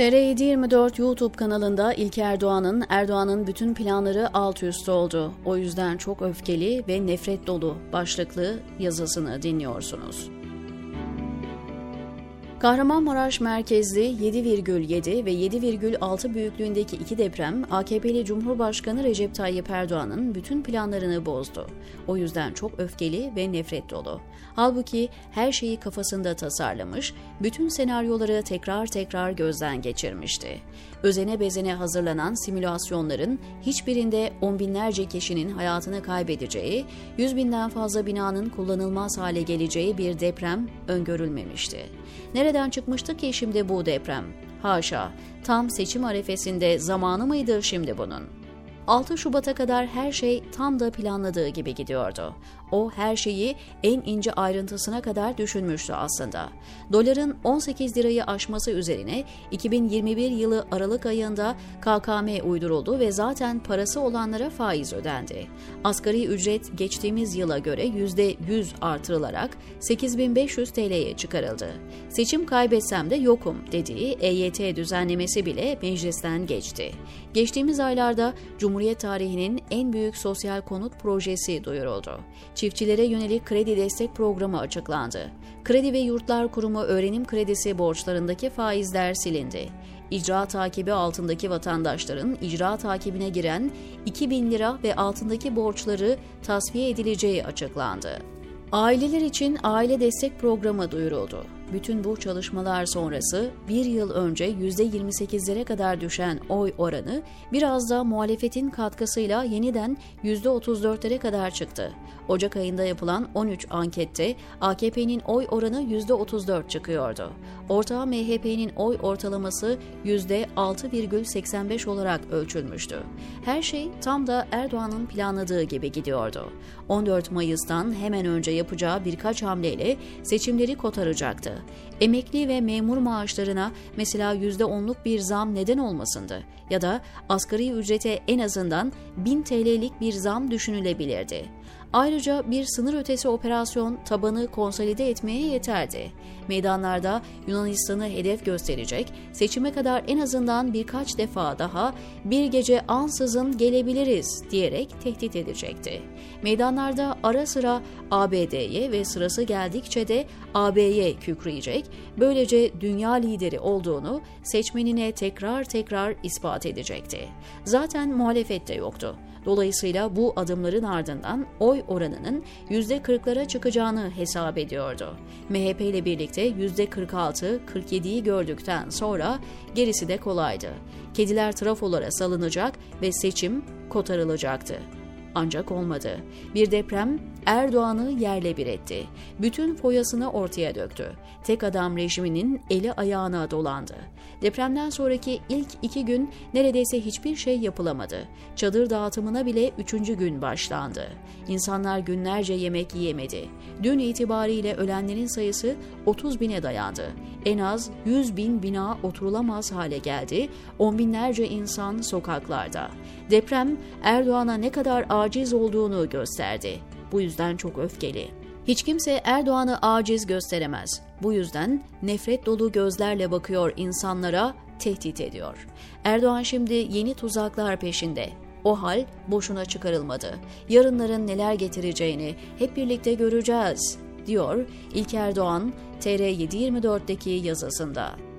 TR724 YouTube kanalında İlker Doğan'ın Erdoğan'ın bütün planları alt üst oldu. O yüzden çok öfkeli ve nefret dolu başlıklı yazısını dinliyorsunuz. Kahramanmaraş merkezli 7,7 ve 7,6 büyüklüğündeki iki deprem AKP'li Cumhurbaşkanı Recep Tayyip Erdoğan'ın bütün planlarını bozdu. O yüzden çok öfkeli ve nefret dolu. Halbuki her şeyi kafasında tasarlamış, bütün senaryoları tekrar tekrar gözden geçirmişti. Özene bezene hazırlanan simülasyonların hiçbirinde on binlerce kişinin hayatını kaybedeceği, yüz binden fazla binanın kullanılmaz hale geleceği bir deprem öngörülmemişti. Nereden çıkmıştı ki şimdi bu deprem? Haşa, tam seçim arefesinde zamanı mıydı şimdi bunun? 6 Şubat'a kadar her şey tam da planladığı gibi gidiyordu. O her şeyi en ince ayrıntısına kadar düşünmüştü aslında. Doların 18 lirayı aşması üzerine 2021 yılı Aralık ayında KKM uyduruldu ve zaten parası olanlara faiz ödendi. Asgari ücret geçtiğimiz yıla göre %100 artırılarak 8500 TL'ye çıkarıldı. Seçim kaybetsem de yokum dediği EYT düzenlemesi bile meclisten geçti. Geçtiğimiz aylarda Cumhuriyet tarihinin en büyük sosyal konut projesi duyuruldu çiftçilere yönelik kredi destek programı açıklandı. Kredi ve Yurtlar Kurumu öğrenim kredisi borçlarındaki faizler silindi. İcra takibi altındaki vatandaşların icra takibine giren 2000 lira ve altındaki borçları tasfiye edileceği açıklandı. Aileler için aile destek programı duyuruldu. Bütün bu çalışmalar sonrası bir yıl önce %28'lere kadar düşen oy oranı biraz da muhalefetin katkısıyla yeniden %34'lere kadar çıktı. Ocak ayında yapılan 13 ankette AKP'nin oy oranı %34 çıkıyordu. Ortağı MHP'nin oy ortalaması %6,85 olarak ölçülmüştü. Her şey tam da Erdoğan'ın planladığı gibi gidiyordu. 14 Mayıs'tan hemen önce yapacağı birkaç hamleyle seçimleri kotaracaktı. Emekli ve memur maaşlarına mesela %10'luk bir zam neden olmasındı ya da asgari ücrete en azından 1000 TL'lik bir zam düşünülebilirdi. Ayrıca bir sınır ötesi operasyon tabanı konsolide etmeye yeterdi. Meydanlarda Yunanistan'ı hedef gösterecek, seçime kadar en azından birkaç defa daha bir gece ansızın gelebiliriz diyerek tehdit edecekti. Meydanlarda ara sıra ABD'ye ve sırası geldikçe de AB'ye kükreyecek, böylece dünya lideri olduğunu seçmenine tekrar tekrar ispat edecekti. Zaten muhalefette yoktu. Dolayısıyla bu adımların ardından oy oranının %40'lara çıkacağını hesap ediyordu. MHP ile birlikte %46-47'yi gördükten sonra gerisi de kolaydı. Kediler trafolara salınacak ve seçim kotarılacaktı. Ancak olmadı. Bir deprem Erdoğan'ı yerle bir etti. Bütün foyasını ortaya döktü. Tek adam rejiminin eli ayağına dolandı. Depremden sonraki ilk iki gün neredeyse hiçbir şey yapılamadı. Çadır dağıtımına bile üçüncü gün başlandı. İnsanlar günlerce yemek yiyemedi. Dün itibariyle ölenlerin sayısı 30 bine dayandı. En az 100 bin bina oturulamaz hale geldi. On binlerce insan sokaklarda. Deprem Erdoğan'a ne kadar aciz olduğunu gösterdi. Bu yüzden çok öfkeli. Hiç kimse Erdoğan'ı aciz gösteremez. Bu yüzden nefret dolu gözlerle bakıyor insanlara, tehdit ediyor. Erdoğan şimdi yeni tuzaklar peşinde. O hal boşuna çıkarılmadı. Yarınların neler getireceğini hep birlikte göreceğiz, diyor İlker Doğan TR724'deki yazısında.